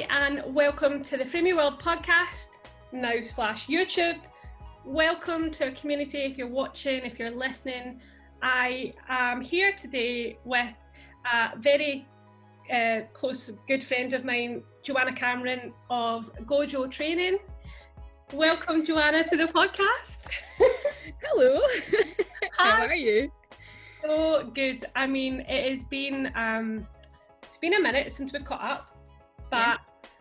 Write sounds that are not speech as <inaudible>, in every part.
Hi, and welcome to the Framey World podcast, now slash YouTube. Welcome to our community if you're watching, if you're listening. I am here today with a very uh, close, good friend of mine, Joanna Cameron of Gojo Training. Welcome, Joanna, to the podcast. <laughs> Hello. <laughs> How are you? So good. I mean, it has been um, it's been a minute since we've caught up, but yeah.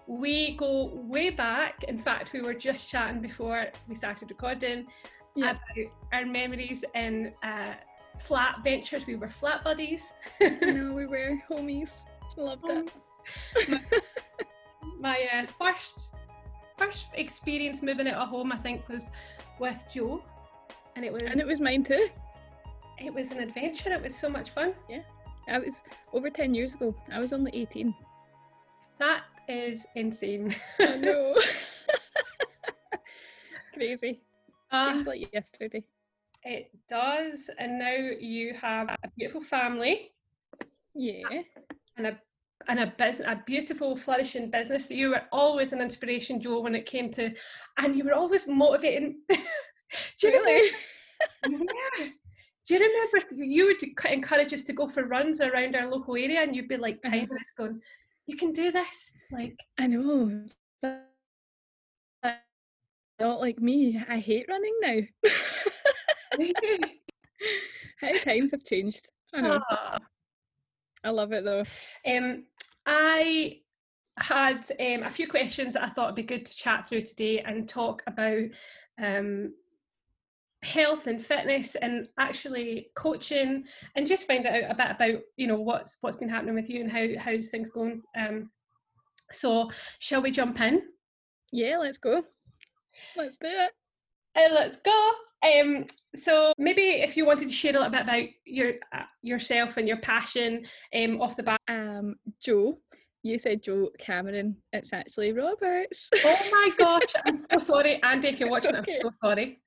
We go way back. In fact, we were just chatting before we started recording yeah. about our memories in uh, flat ventures. We were flat buddies. <laughs> no, <laughs> we were homies. Loved it. my, my uh, first first experience moving out of home, I think, was with Joe, and it was and it was mine too. It was an adventure. It was so much fun. Yeah, I was over ten years ago. I was only eighteen. That is insane. I know. <laughs> Crazy. Uh, Seems like yesterday. It does, and now you have a beautiful family. Yeah. And a and a business, a beautiful, flourishing business. You were always an inspiration, Joe, when it came to, and you were always motivating. <laughs> Do you really? <laughs> yeah. Do you remember you would encourage us to go for runs around our local area, and you'd be like uh-huh. timing us, going, "You can do this!" Like I know. Not like me. I hate running now. <laughs> <laughs> How times have changed. I know. Aww. I love it though. Um, I had um, a few questions that I thought would be good to chat through today and talk about um, health and fitness and actually coaching and just find out a bit about you know what's what's been happening with you and how how's things going um so shall we jump in yeah let's go let's do it uh, let's go um so maybe if you wanted to share a little bit about your uh, yourself and your passion um off the bat um joe you said Joe Cameron. It's actually Roberts. Oh my <laughs> gosh, I'm so sorry. Andy, if you're watching, okay. I'm so sorry.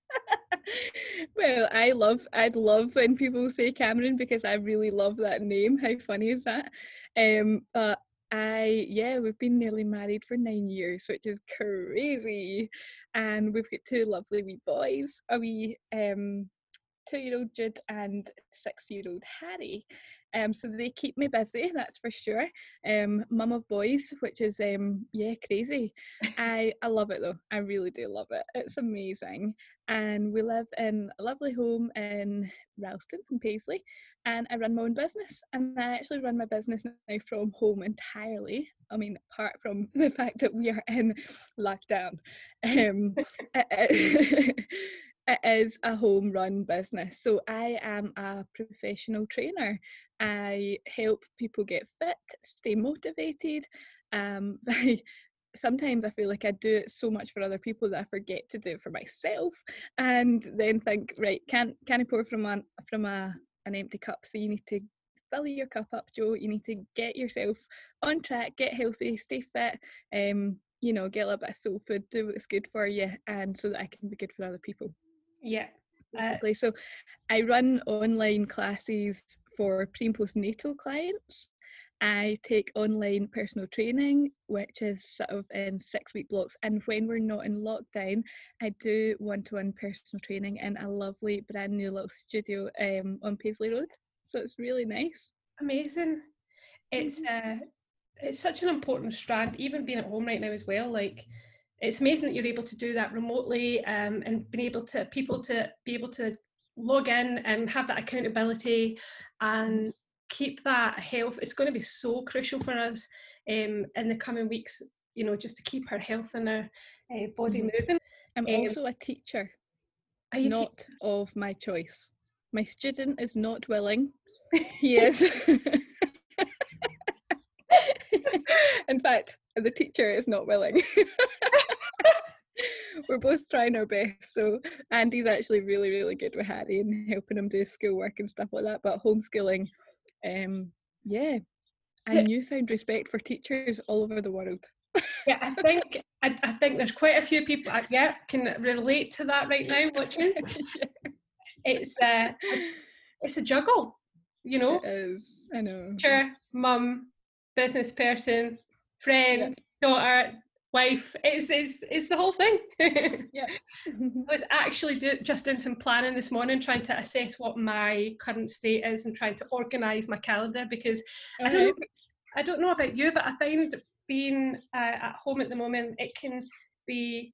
<laughs> well, I love I'd love when people say Cameron because I really love that name. How funny is that? Um but I yeah, we've been nearly married for nine years, which is crazy. And we've got two lovely wee boys, a wee um two year old Jude and six year old Harry. Um, so they keep me busy, that's for sure. Um, mum of boys, which is um, yeah, crazy. I I love it though. I really do love it. It's amazing. And we live in a lovely home in Ralston in Paisley, and I run my own business. And I actually run my business now from home entirely. I mean, apart from <laughs> the fact that we are in lockdown. Um, <laughs> <laughs> it is a home run business. So I am a professional trainer. I help people get fit, stay motivated. Um, sometimes I feel like I do it so much for other people that I forget to do it for myself, and then think, right, can can I pour from a from a an empty cup? So you need to fill your cup up, Joe. You need to get yourself on track, get healthy, stay fit. Um, you know, get a little bit of soul food, do what's good for you, and so that I can be good for other people. Yeah. Exactly. So I run online classes for pre and postnatal clients. I take online personal training, which is sort of in six week blocks. And when we're not in lockdown, I do one to one personal training in a lovely brand new little studio um, on Paisley Road. So it's really nice. Amazing. It's mm-hmm. uh, it's such an important strand, even being at home right now as well. Like it's amazing that you're able to do that remotely um, and being able to people to be able to log in and have that accountability and keep that health it's going to be so crucial for us um, in the coming weeks you know just to keep our health and our uh, body mm-hmm. moving i'm um, also a teacher not te- of my choice my student is not willing <laughs> he is in fact the teacher is not willing <laughs> we're both trying our best. So Andy's actually really, really good with Harry and helping him do schoolwork and stuff like that. But homeschooling, um, yeah, a newfound respect for teachers all over the world. yeah, I think I, I, think there's quite a few people uh, yeah can relate to that right now watching. yeah. <laughs> It's uh, it's a juggle, you know. It is. I know. Teacher, mum, business person, friend, daughter, wife. It's it's, it's the whole thing. <laughs> yeah. I was actually do, just doing some planning this morning, trying to assess what my current state is and trying to organise my calendar because I don't know, I don't know about you, but I find being uh, at home at the moment it can be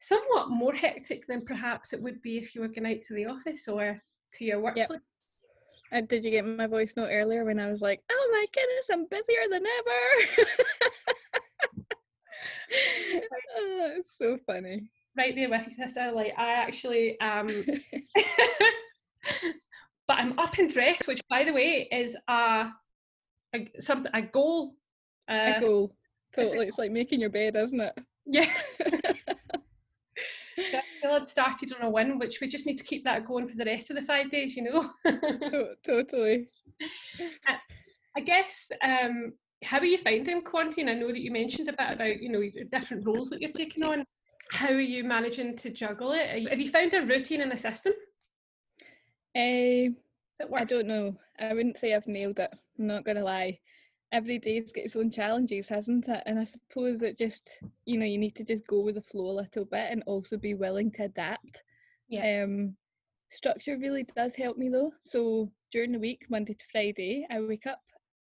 somewhat more hectic than perhaps it would be if you were going out to the office or to your workplace. Yep. And did you get my voice note earlier when I was like, "Oh my goodness, I'm busier than ever." <laughs> <laughs> oh, it's so funny. Right there with you, sister. Like I actually um <laughs> <laughs> but I'm up in dress, which by the way is a, a something a goal. Uh, a goal. Totally. It's like making your bed, isn't it? Yeah. so I feel I've started on a win, which we just need to keep that going for the rest of the five days, you know. totally. I guess um, how are you finding quarantine? I know that you mentioned a bit about you know different roles that you're taking on. How are you managing to juggle it? Have you found a routine and a system? Uh, I don't know. I wouldn't say I've nailed it. I'm not gonna lie. Every day's got its own challenges, hasn't it? And I suppose it just, you know, you need to just go with the flow a little bit and also be willing to adapt. Yeah. Um, structure really does help me though. So during the week, Monday to Friday, I wake up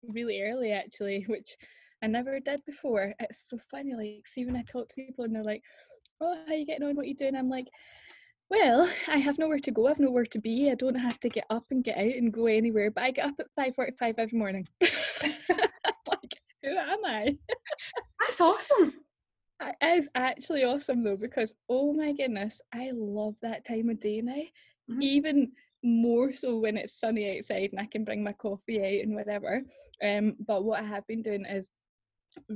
really early actually, which I never did before. It's so funny, like see when I talk to people and they're like, Oh, how you getting on? What you doing? I'm like, Well, I have nowhere to go, I've nowhere to be. I don't have to get up and get out and go anywhere, but I get up at five forty five every morning. <laughs> like, who am I? That's awesome. It is actually awesome though because oh my goodness, I love that time of day now. Mm-hmm. Even more so when it's sunny outside and I can bring my coffee out and whatever. Um, but what I have been doing is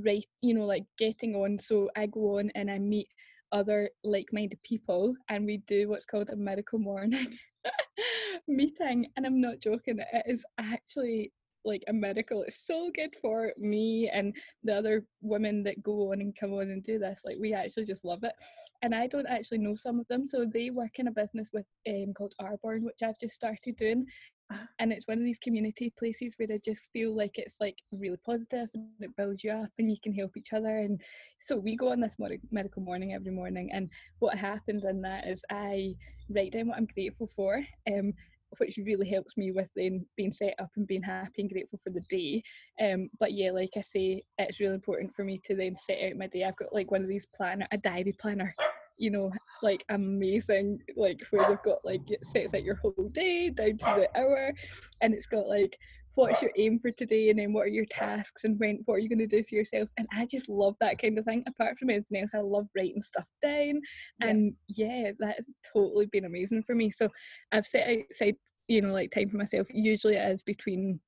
right, you know, like getting on. So I go on and I meet other like-minded people and we do what's called a miracle morning <laughs> meeting and i'm not joking it is actually like a miracle. It's so good for me and the other women that go on and come on and do this. Like we actually just love it. And I don't actually know some of them. So they work in a business with um called Arbonne, which I've just started doing. Uh-huh. And it's one of these community places where I just feel like it's like really positive and it builds you up and you can help each other. And so we go on this miracle morning every morning. And what happens in that is I write down what I'm grateful for. Um, which really helps me with then being set up and being happy and grateful for the day. Um, but yeah, like I say, it's really important for me to then set out my day. I've got like one of these planner, a diary planner, you know, like amazing, like where they've got like it sets out your whole day down to the hour, and it's got like what's your aim for today and then what are your tasks and when what are you going to do for yourself? And i just love that kind of thing apart from anything else i love writing stuff down yeah. and yeah that has totally been amazing for me. So i've set outside you know like time for myself usually it is between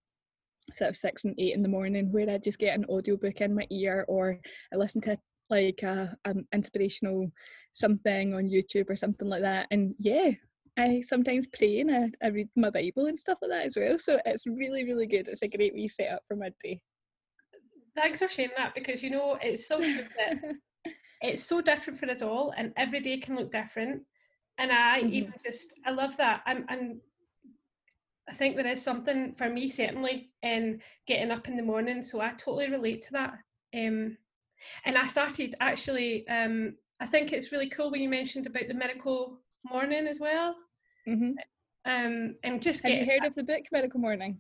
sort of six and eight in the morning where i just get an audiobook in my ear or i listen to like a, an inspirational something on youtube or something like that and yeah I sometimes pray and I, I read my Bible and stuff like that as well. So it's really, really good. It's a great wee setup for midday. Thanks for sharing that because you know it's so true that <laughs> it's so different for us all and every day can look different. And I mm-hmm. even just I love that. I'm I'm I think there is something for me certainly in getting up in the morning. So I totally relate to that. Um, and I started actually um, I think it's really cool when you mentioned about the miracle Morning as well. Mm-hmm. Um, and just have you heard of the book Miracle Morning?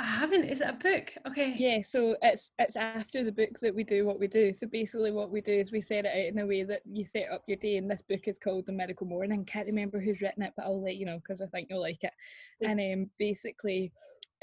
I haven't. Is it a book? Okay. Yeah, so it's it's after the book that we do what we do. So basically, what we do is we set it out in a way that you set up your day. And this book is called The Miracle Morning. Can't remember who's written it, but I'll let you know because I think you'll like it. And um, basically,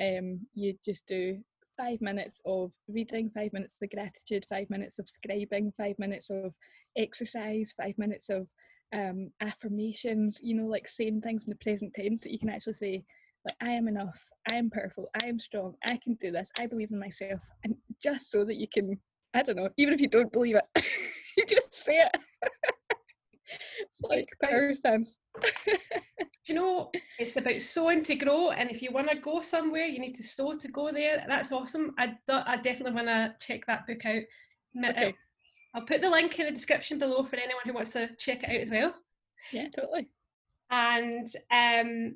um, you just do five minutes of reading, five minutes of gratitude, five minutes of scribing, five minutes of exercise, five minutes of um, affirmations, you know, like saying things in the present tense that you can actually say, like, I am enough, I am powerful, I am strong, I can do this, I believe in myself. And just so that you can, I don't know, even if you don't believe it, <laughs> you just say it. it's <laughs> like power sense. you know, it's about sowing to grow, and if you want to go somewhere, you need to sow to go there. That's awesome. I, do, I definitely want to check that book out. Okay. I'll put the link in the description below for anyone who wants to check it out as well. Yeah, totally. And um,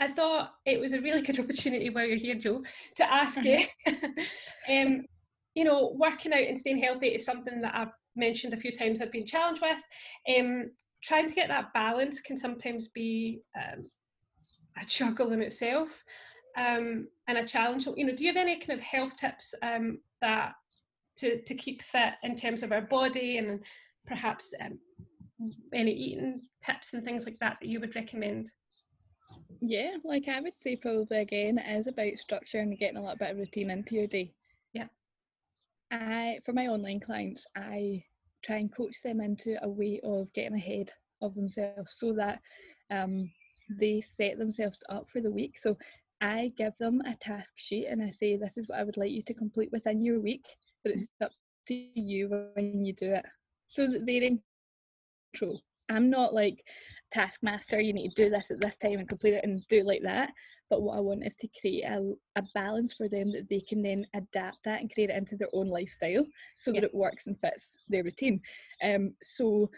I thought it was a really good <laughs> opportunity while you're here, Joe, to ask you. <laughs> um, you know, working out and staying healthy is something that I've mentioned a few times I've been challenged with. Um, trying to get that balance can sometimes be um, a juggle in itself um, and a challenge. So, You know, do you have any kind of health tips um, that to, to keep fit in terms of our body and perhaps um, any eating tips and things like that that you would recommend? Yeah, like I would say probably again it is about structure and getting a little bit of routine into your day. Yeah. I for my online clients, I try and coach them into a way of getting ahead of themselves so that um, they set themselves up for the week. So I give them a task sheet and I say, This is what I would like you to complete within your week, but it's up to you when you do it so that they're in control. I'm not like taskmaster, you need to do this at this time and complete it and do it like that. But what I want is to create a, a balance for them that they can then adapt that and create it into their own lifestyle so yeah. that it works and fits their routine. Um, so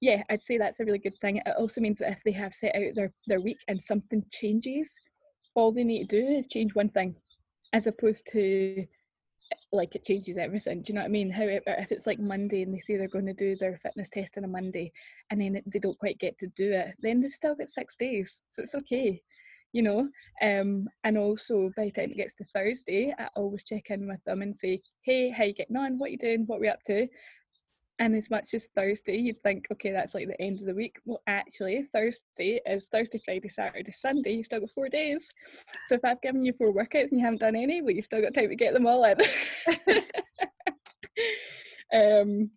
yeah, I'd say that's a really good thing. It also means that if they have set out their, their week and something changes, all they need to do is change one thing as opposed to like it changes everything. Do you know what I mean? However, if it's like Monday and they say they're going to do their fitness test on a Monday and then they don't quite get to do it, then they still get six days. So it's okay, you know. Um, and also by the time it gets to Thursday, I always check in with them and say, Hey, how you getting on? What you doing? What we up to? And as much as Thursday, you'd think, okay, that's like the end of the week. Well, actually, Thursday is Thursday, Friday, Saturday, Sunday. You've still got four days. So if I've given you four workouts and you haven't done any, well, you've still got time to get them all in. <laughs> um,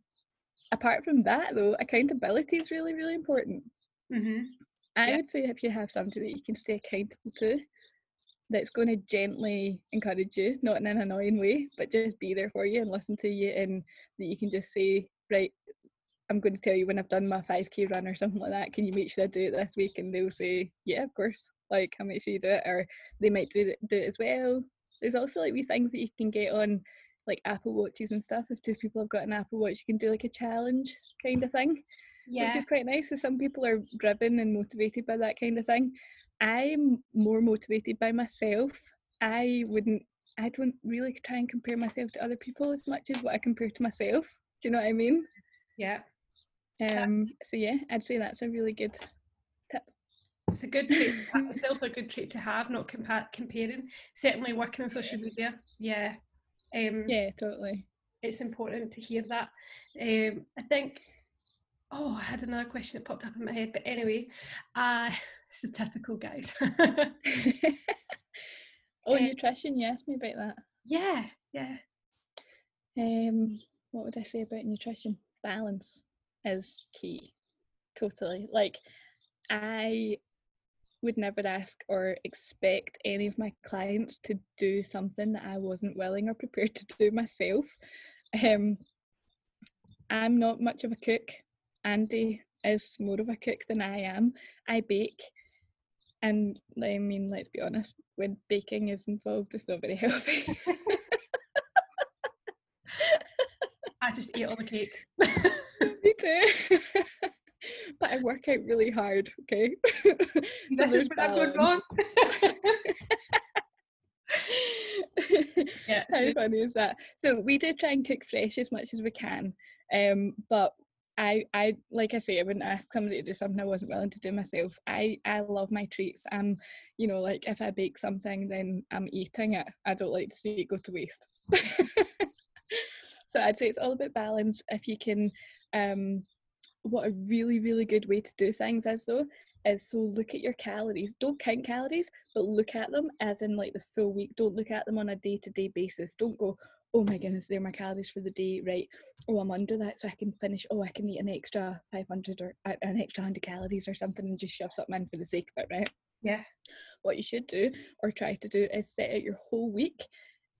apart from that, though, accountability is really, really important. Mm-hmm. I yeah. would say if you have somebody that you can stay accountable to, that's going to gently encourage you, not in an annoying way, but just be there for you and listen to you, and that you can just say, right, I'm going to tell you when I've done my 5k run or something like that. Can you make sure I do it this week? And they'll say, yeah, of course. Like, I'll make sure you do it. Or they might do it, do it as well. There's also like wee things that you can get on like Apple Watches and stuff. If two people have got an Apple Watch, you can do like a challenge kind of thing, yeah. which is quite nice. So some people are driven and motivated by that kind of thing. I'm more motivated by myself. I wouldn't. I don't really try and compare myself to other people as much as what I compare to myself. Do you know what I mean? Yeah. Um. So yeah, I'd say that's a really good tip. It's a good trait. it's also a good trait to have, not compa- comparing. Certainly, working on social media. Yeah. Um, yeah, totally. It's important to hear that. Um, I think. Oh, I had another question that popped up in my head, but anyway, uh, <laughs> this is typical, guys. <laughs> oh, <laughs> um, nutrition. You asked me about that. Yeah, yeah. Um, what would I say about nutrition? Balance is key. Totally. Like, I would never ask or expect any of my clients to do something that I wasn't willing or prepared to do myself. Um, I'm not much of a cook. Andy is more of a cook than I am. I bake, and I mean, let's be honest, when baking is involved, it's not very <laughs> healthy. <laughs> I just eat all the cake. <laughs> Me too. <laughs> but I work out really hard, okay? so <laughs> this is what I'm going wrong. yeah. How funny is that? So we do try and cook fresh as much as we can. Um, but I, I like I say, I wouldn't ask somebody to do something I wasn't willing to do myself. I, I love my treats. I'm, you know, like if I bake something, then I'm eating it. I don't like to see it go to waste. So I'd say it's all about balance. If you can, um, what a really, really good way to do things is though, is so look at your calories. Don't count calories, but look at them as in like the full week. Don't look at them on a day to day basis. Don't go, oh my goodness, they're my calories for the day, right? Oh, I'm under that, so I can finish. Oh, I can eat an extra 500 or an extra 100 calories or something and just shove something in for the sake of it, right? Yeah. What you should do or try to do is set out your whole week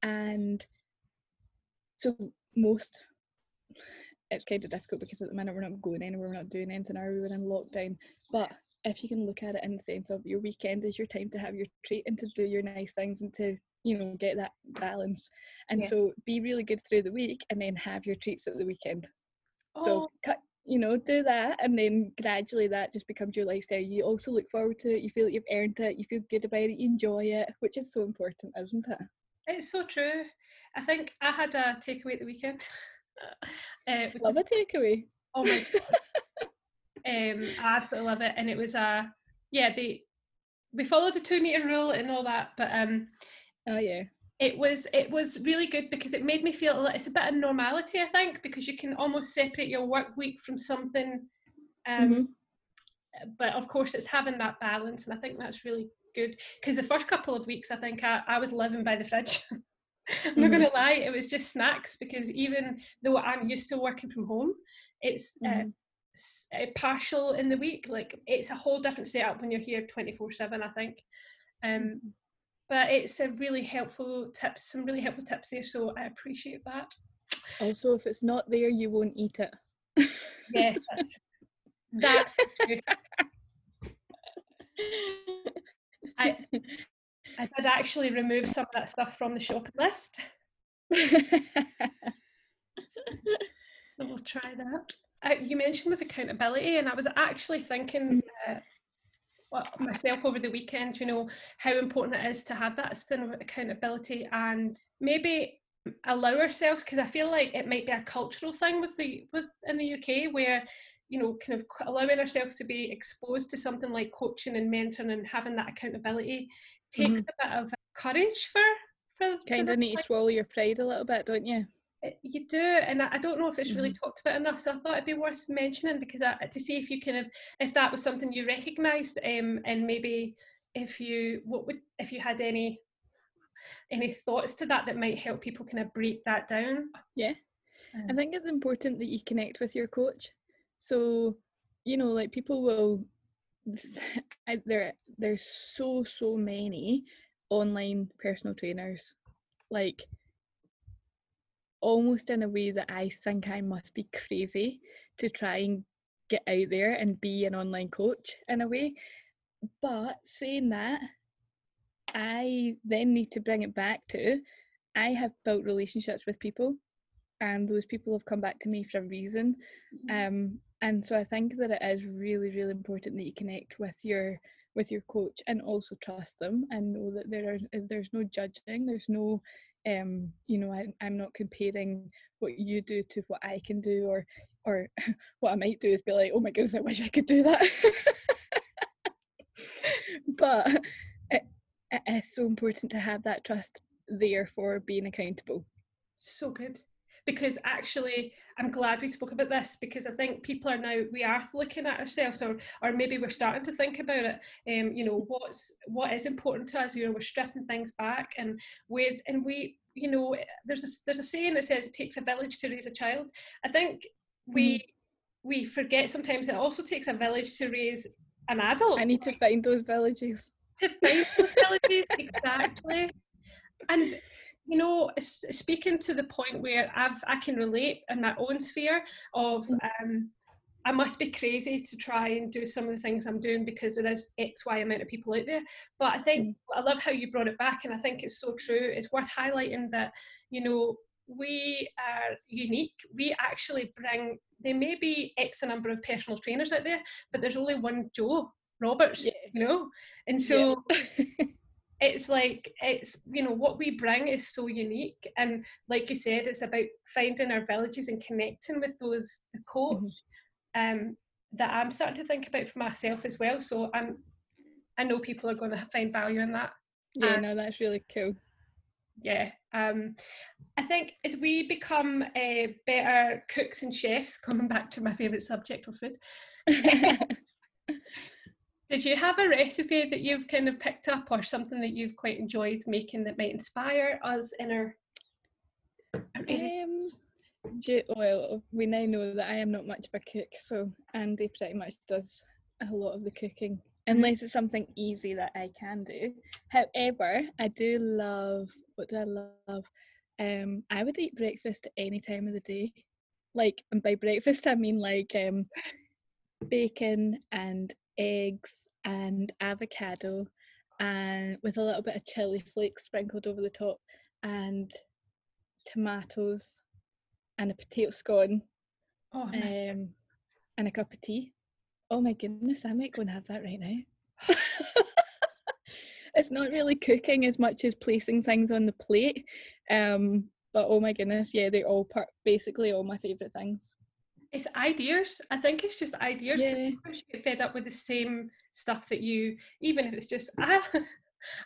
and so most it's kind of difficult because at the minute we're not going anywhere, we're not doing anything, are we? We're in lockdown. But if you can look at it in the sense of your weekend is your time to have your treat and to do your nice things and to, you know, get that balance. And yeah. so be really good through the week and then have your treats at the weekend. Oh. So cut you know, do that and then gradually that just becomes your lifestyle. You also look forward to it, you feel that you've earned it, you feel good about it, you enjoy it, which is so important, isn't it? It's so true. I think I had a takeaway at the weekend. <laughs> uh, love a takeaway. Oh my <laughs> god. um, I absolutely love it, and it was a uh, yeah. They we followed a two meter rule and all that, but um, oh yeah, it was it was really good because it made me feel it's a bit of normality. I think because you can almost separate your work week from something. Um, mm-hmm. But of course, it's having that balance, and I think that's really good. Because the first couple of weeks, I think I, I was living by the fridge. <laughs> I'm mm-hmm. not going to lie, it was just snacks because even though I'm used to working from home, it's uh, mm-hmm. uh, partial in the week. Like it's a whole different setup when you're here 24 7, I think. Um, mm-hmm. but it's a really helpful tips, some really helpful tips there. So I appreciate that. Also, if it's not there, you won't eat it. yeah, that's true. That's true. <laughs> I Actually remove some of that stuff from the shopping list. <laughs> so we'll try that. Uh, you mentioned with accountability, and I was actually thinking uh, well, myself over the weekend, you know, how important it is to have that of accountability and maybe allow ourselves because I feel like it might be a cultural thing with the with in the UK where you know kind of allowing ourselves to be exposed to something like coaching and mentoring and having that accountability takes mm-hmm. a bit of courage for for kind of need to swallow your pride a little bit, don't you? You do, and I don't know if it's really mm-hmm. talked about enough. So I thought it'd be worth mentioning because I, to see if you kind of if that was something you recognised, um, and maybe if you what would if you had any any thoughts to that that might help people kind of break that down. Yeah, um, I think it's important that you connect with your coach. So you know, like people will <laughs> there there's so so many online personal trainers like almost in a way that I think I must be crazy to try and get out there and be an online coach in a way. But saying that I then need to bring it back to I have built relationships with people and those people have come back to me for a reason. Mm-hmm. um and so i think that it is really really important that you connect with your with your coach and also trust them and know that there are there's no judging there's no um you know I, i'm not comparing what you do to what i can do or or <laughs> what i might do is be like oh my goodness i wish i could do that. <laughs> But it, it is so important to have that trust there for being accountable. So good because actually i'm glad we spoke about this because i think people are now we are looking at ourselves or or maybe we're starting to think about it. Um you know what's what is important to us? You know we're stripping things back and we and we you know there's a there's a saying that says it takes a village to raise a child. I think we mm. we forget sometimes it also takes a village to raise an adult. I need to find those villages. To find those villages <laughs> exactly. And you know, speaking to the point where I've I can relate in my own sphere of mm. um, I must be crazy to try and do some of the things I'm doing because there is X, Y amount of people out there. But I think mm. I love how you brought it back, and I think it's so true. It's worth highlighting that you know we are unique. We actually bring. There may be X a number of personal trainers out there, but there's only one Joe Roberts, yeah. you know, and so. Yeah. <laughs> it's like it's you know what we bring is so unique. And like you said it's about finding our villages and connecting with those the coach mm-hmm. um that i'm starting to think about for myself as well. So i'm i know people are going to find value in that. Yeah no that's really cool. Yeah um i think as we become uh, better cooks and chefs coming back to my favorite subject of food <laughs> <laughs> Did you have a recipe that you've kind of picked up or something that you've quite enjoyed making that might inspire us in our? Um, well, we now know that I am not much of a cook, so Andy pretty much does a lot of the cooking, mm-hmm. unless it's something easy that I can do. However, I do love what do I love? Um, I would eat breakfast at any time of the day. Like, and by breakfast I mean like um, bacon and eggs and avocado and with a little bit of chili flakes sprinkled over the top and tomatoes and a potato scone oh, nice. um, and a cup of tea. Oh my goodness, I might go and have that right now. <laughs> it's not really cooking as much as placing things on the plate. Um, but oh my goodness, yeah, they're all part basically all my favourite things. It's ideas. I think it's just ideas. Yeah. You get fed up with the same stuff that you, even if it's just, <laughs> I,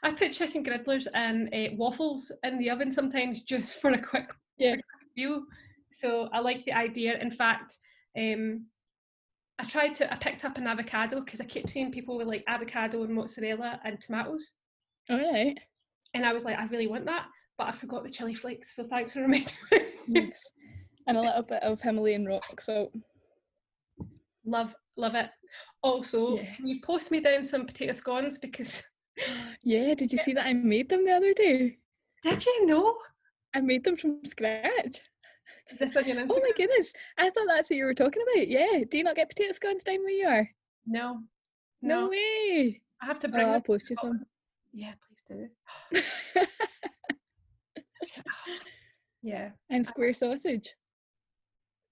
I put chicken griddlers and uh, waffles in the oven sometimes just for a quick, Yeah. view. So I like the idea. In fact, um, I tried to, I picked up an avocado because I kept seeing people with like avocado and mozzarella and tomatoes. All right. And I was like, I really want that, but I forgot the chili flakes. So thanks for reminding me. <laughs> And a little bit of Himalayan rock salt. love, love it. Also, Yeah. can you post me down some potato scones because <gasps> Yeah, did you see that I made them the other day? did you know? I made them from scratch. Oh my goodness. I thought that's what you were talking about. Yeah. Do you not get potato scones down where you are? No. No, No. way. I have to Oh, bring I'll post you Oh, some. Yeah, please do. <laughs> <gasps> Yeah. and square sausage.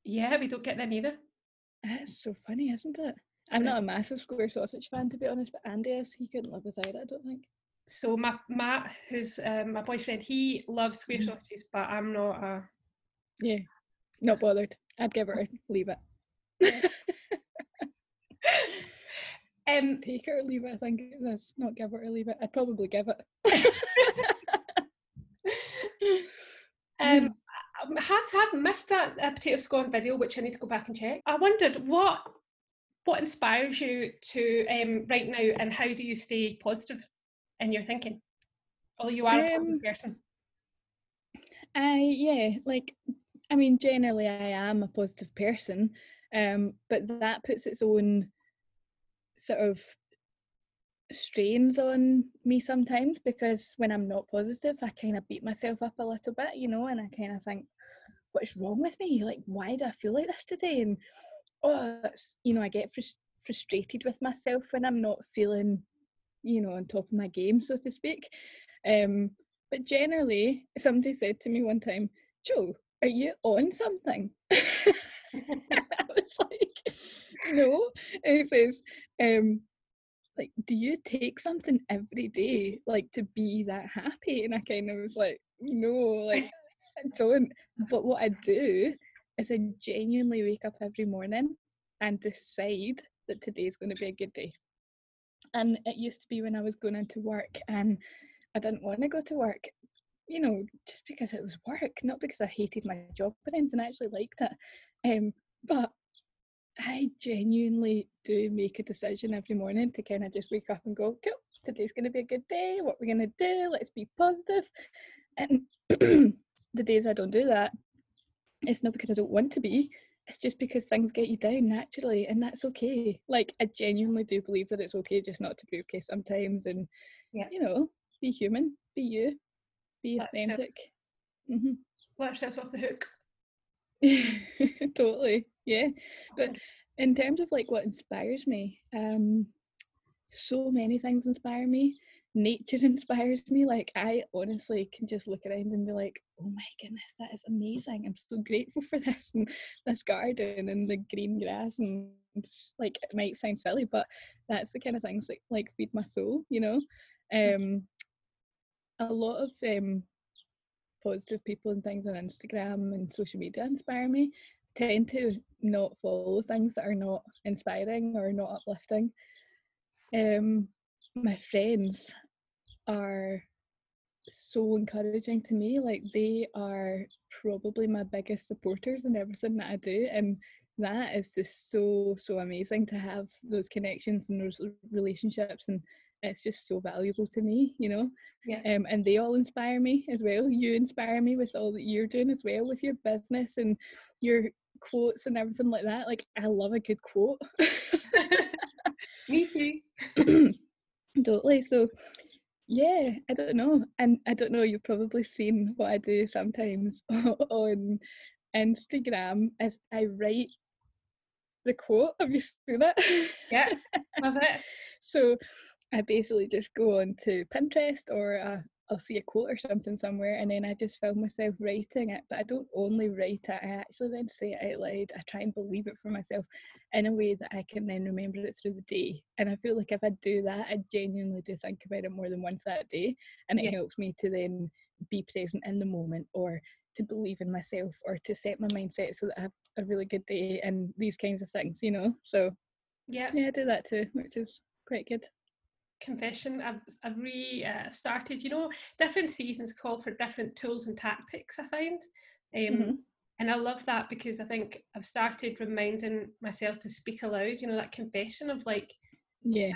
Yeah, we don't get them either. It's so funny, isn't it? I'm not a massive square sausage fan to be honest, but Andy is. He couldn't live without it, I don't think. So my Matt, who's um, my boyfriend, he loves square Mhm. sausages, but I'm not a Yeah. Not bothered. I'd give it or leave it. <laughs> um Take it or leave it, I think it is. Not give it or leave it. I'd probably give it. <laughs> <laughs> um I have have missed that uh, potato scone video, which I need to go back and check. I wondered what what inspires you to um, right now, and how do you stay positive in your thinking? Oh, you are a Um, positive person. I yeah, like I mean generally I am a positive person, um, but that puts its own sort of strains on me sometimes because when I'm not positive, I kind of beat myself up a little bit, you know, and I kind of think, what's wrong with me? Like, why do I feel like this today? And oh, you know, I get frus- frustrated with myself when I'm not feeling, you know, on top of my game, so to speak. Um, but generally, somebody said to me one time, Joe, are you on something? <laughs> I was like, no. And it says, um, like, do you take something every day, like, to be that happy? And I kind of was like, no, like, I don't. But what I do is I genuinely wake up every morning and decide that today's going to be a good day. And it used to be when I was going into work and I didn't want to go to work, you know, just because it was work, not because I hated my job or anything. I actually liked it. Um, but I genuinely do make a decision every morning to kind of just wake up and go, cool, today's going to be a good day. What we're going to do, let's be positive. And <clears throat> the days I don't do that, it's not because I don't want to be, it's just because things get you down naturally, and that's okay. Like, I genuinely do believe that it's okay just not to be okay sometimes, and Yeah. you know, be human, be you, be Let yourself- authentic. hmm Let ourselves off the hook. <laughs> totally yeah. But in terms of like what inspires me um so many things inspire me. Nature <laughs> inspires me like i honestly can just look around and be like oh my goodness that is amazing i'm so grateful for <laughs> this and this garden and the green grass and like it might sound silly but that's the kind of things that like feed my soul you know? Um a lot of um positive people and things on Instagram and social media inspire me tend to not follow things that are not inspiring or not uplifting. Um, my friends are so encouraging to me. Like they are probably my biggest supporters in everything that I do, and that is just so so amazing to have those connections and those relationships and it's just so valuable to me you know? Yeah. um, and they all inspire me as well. You inspire me with all that you're doing as well with your business and your quotes and everything like that. Like i love a good quote. <laughs> Me too. <clears throat> totally. So yeah i don't know. And i don't know you've probably seen what i do sometimes <laughs> on instagram is i write the quote. Have you seen it? Yeah, <laughs> love it. So I basically just go on to Pinterest or uh, I'll see a quote or something somewhere and then I just film myself writing it. But I don't only write it, I actually then say it out loud. I try and believe it for myself in a way that I can then remember it through the day. And I feel like if I do that, I genuinely do think about it more than once that day. And it Yeah. helps me to then be present in the moment or to believe in myself or to set my mindset so that I have a really good day and these kinds of things, you know. So Yeah. yeah, I do that too, which is quite good. Confession i've, I've re uh, started you know different seasons call for different tools and tactics i find um, Mhm. and i love that because i think i've started reminding myself to speak aloud you know that confession of like Yeah.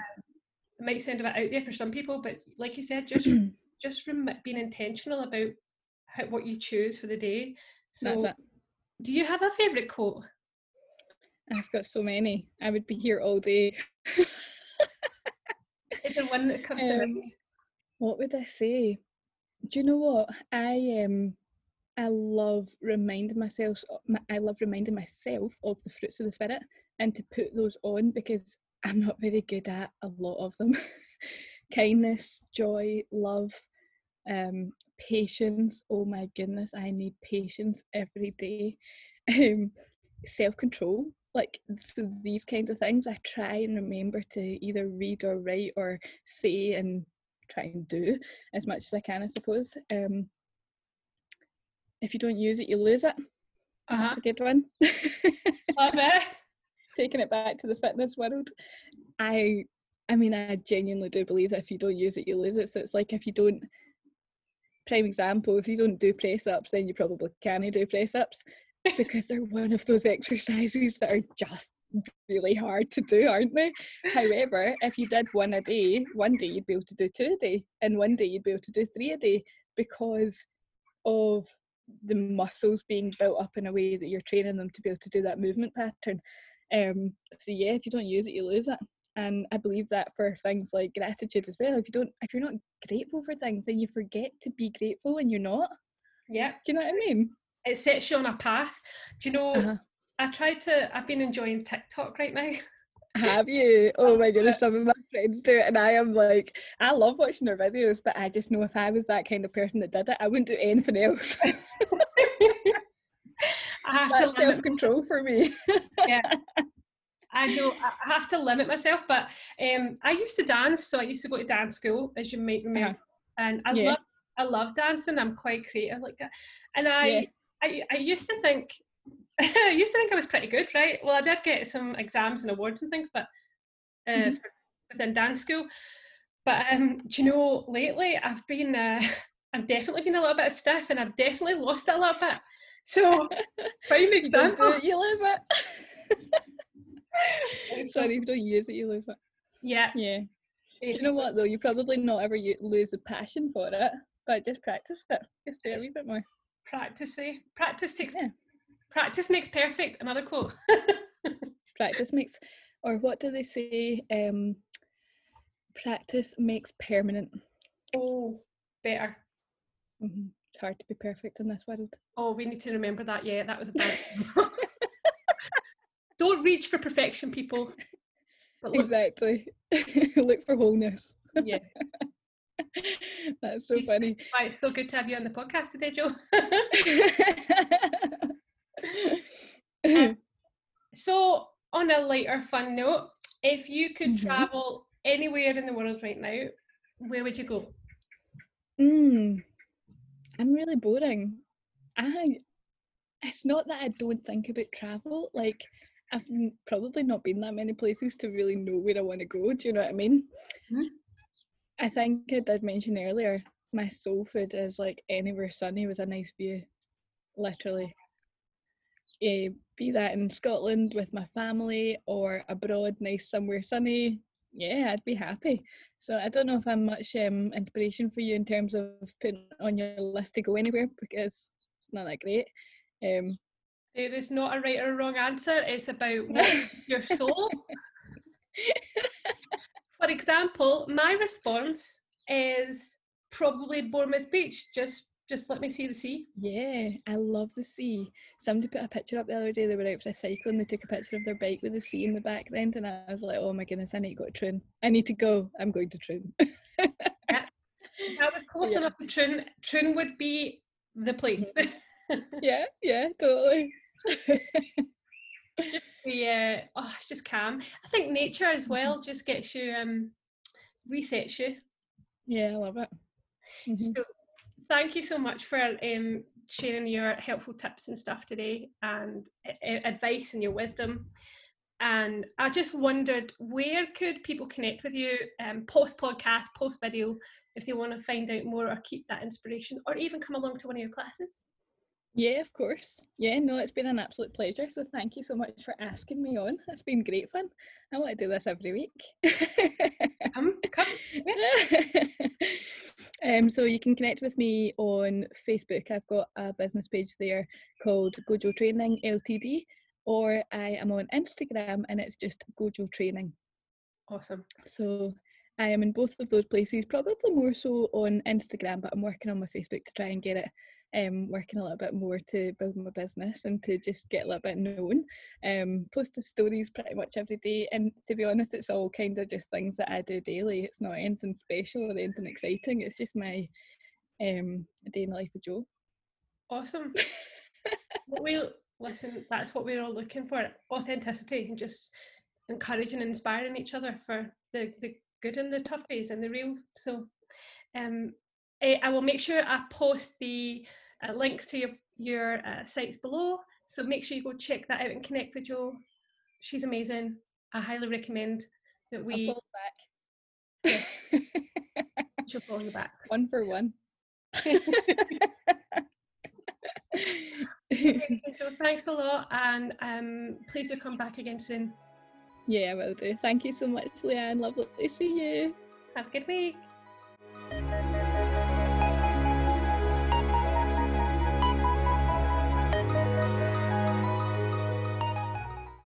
it might sound a bit out there for some people but like you said just <clears throat> just rem- being intentional about how, what you choose for the day so do you have a favorite quote I've got so many. I would be here all day. <laughs> is there one that comes to Um, mind What would I say? Do you know what I um I love reminding myself. I love reminding myself of the fruits of the spirit and to put those on because I'm not very good at a lot of them. <laughs> Kindness, joy, love, um, patience. Oh my goodness, I need patience every day. <laughs> Um, self control. Like so these kinds of things, I try and remember to either read or write or say and try and do as much as I can, I suppose. Um, if you don't use it, you lose it. uh-huh. That's a good one. <laughs> Love it. Taking it back to the fitness world, I, I mean, I genuinely do believe that if you don't use it, you lose it. So it's like if you don't. Prime example: if you don't do press ups, then you probably can't do press ups because they're one of those exercises that are just really hard to do, aren't they? However, if you did one a day, one day you'd be able to do two a day, and one day you'd be able to do three a day because of the muscles being built up in a way that you're training them to be able to do that movement pattern. Um, so yeah, if you don't use it, you lose it. And I believe that for things like gratitude as well. If you don't, if you're not grateful for things, then you forget to be grateful, and you're not. yeah Do you know what I mean? It sets you on a path. Do you know? Uh-huh. I tried to. I've been enjoying TikTok right now. <laughs> Have you? Oh my goodness, some of my friends do it, and I am like, I love watching their videos, but I just know if I was that kind of person that did it, I wouldn't do anything else. <laughs> I have That's to self control for me. Yeah, <laughs> I know. I have to limit myself. But um, I used to dance, so I used to go to dance school, as you might remember, and I Yeah. love. I love dancing. I'm quite creative like that, and I. Yeah. I, I used to think <laughs> I used to think I was pretty good, right? Well, I did get some exams and awards and things, but uh, Mhm. for, within dance school. But um, do you know, lately I've been, uh, <laughs> I've definitely been a little bit stiff, and I've definitely lost it a little bit. So, <laughs> prime You don't it, you lose it. Sorry, if you don't use it, you lose it. Yeah. Yeah. Do you know what though? You probably not ever lose the passion for it, but just practice it. Just do it a wee bit more. Practice, eh? Practice takes. Yeah. Practice makes perfect. Another quote. <laughs> Practice makes, or what do they say? Um, practice makes permanent. oh, better. hmm It's hard to be perfect in this world. Oh, we need to remember that. Yeah, that was a bad. <laughs> <laughs> Don't reach for perfection, people. Look, Exactly. Look for wholeness. yeah. <laughs> That's so funny. Why, it's so good to have you on the podcast today, Joe. <laughs> so, on a lighter, fun note, if you could Mhm. travel anywhere in the world right now, where would you go? mm, I'm really boring. I it's not that I don't think about travel. Like I've probably not been that many places to really know where I want to go. Do you know what I mean? Mhm. I think I did mention earlier. My soul food is like anywhere sunny with a nice view, literally. Eh, be that in Scotland with my family or abroad, nice somewhere sunny. Yeah, I'd be happy. So I don't know if I'm much um, inspiration for you in terms of putting on your list to go anywhere because it's not that great. Um, There is not a right or wrong answer. It's about <laughs> your soul. <laughs> For example, my response is probably Bournemouth Beach. Just, just let me see the sea. yeah, I love the sea. Somebody put a picture up the other day. They were out for a cycle and they took a picture of their bike with the sea in the background, and I was like, "Oh my goodness, I need to go to Troon. I need to go. I'm going to Troon." <laughs> If I was close Yeah. enough to Troon, Troon would be the place. Mm-hmm. yeah, yeah, totally. <laughs> the uh, oh, it's just calm. I think nature as well just gets you um resets you. yeah, I love it. Mhm. So thank you so much for um sharing your helpful tips and stuff today and uh, advice and your wisdom. And I just wondered where could people connect with you um, post podcast, post video, if they want to find out more or keep that inspiration, or even come along to one of your classes? Yeah, of course. Yeah, no, it's been an absolute pleasure. So thank you so much for asking me on. It's been great fun. I want to do this every week. come, come. <laughs> um, so you can connect with me on Facebook. I've got a business page there called Gojo Training Ltd. Or I am on Instagram and it's just Gojo Training. Awesome. So I am in both of those places, probably more so on Instagram, but I'm working on my Facebook to try and get it um, working a little bit more to build my business and to just get a little bit known. Um, posting stories pretty much every day, and to be honest, it's all kind of just things that I do daily. It's not anything special or anything exciting. It's just my um, day in the life of Jo. Awesome. <laughs> we'll listen. That's what we're all looking for: authenticity and just encouraging and inspiring each other for the the good and the tough days and the real. So, um, I, I will make sure I post the uh, links to your, your uh, sites below. So make sure you go check that out and connect with Jo. She's amazing. I highly recommend that we. Yeah. <laughs> She'll follow you back. One for one. <laughs> <laughs> thanks a lot, and um, please do come back again soon. Yeah, I will do. Thank you so much, Leanne. Lovely to see you. Have a good week.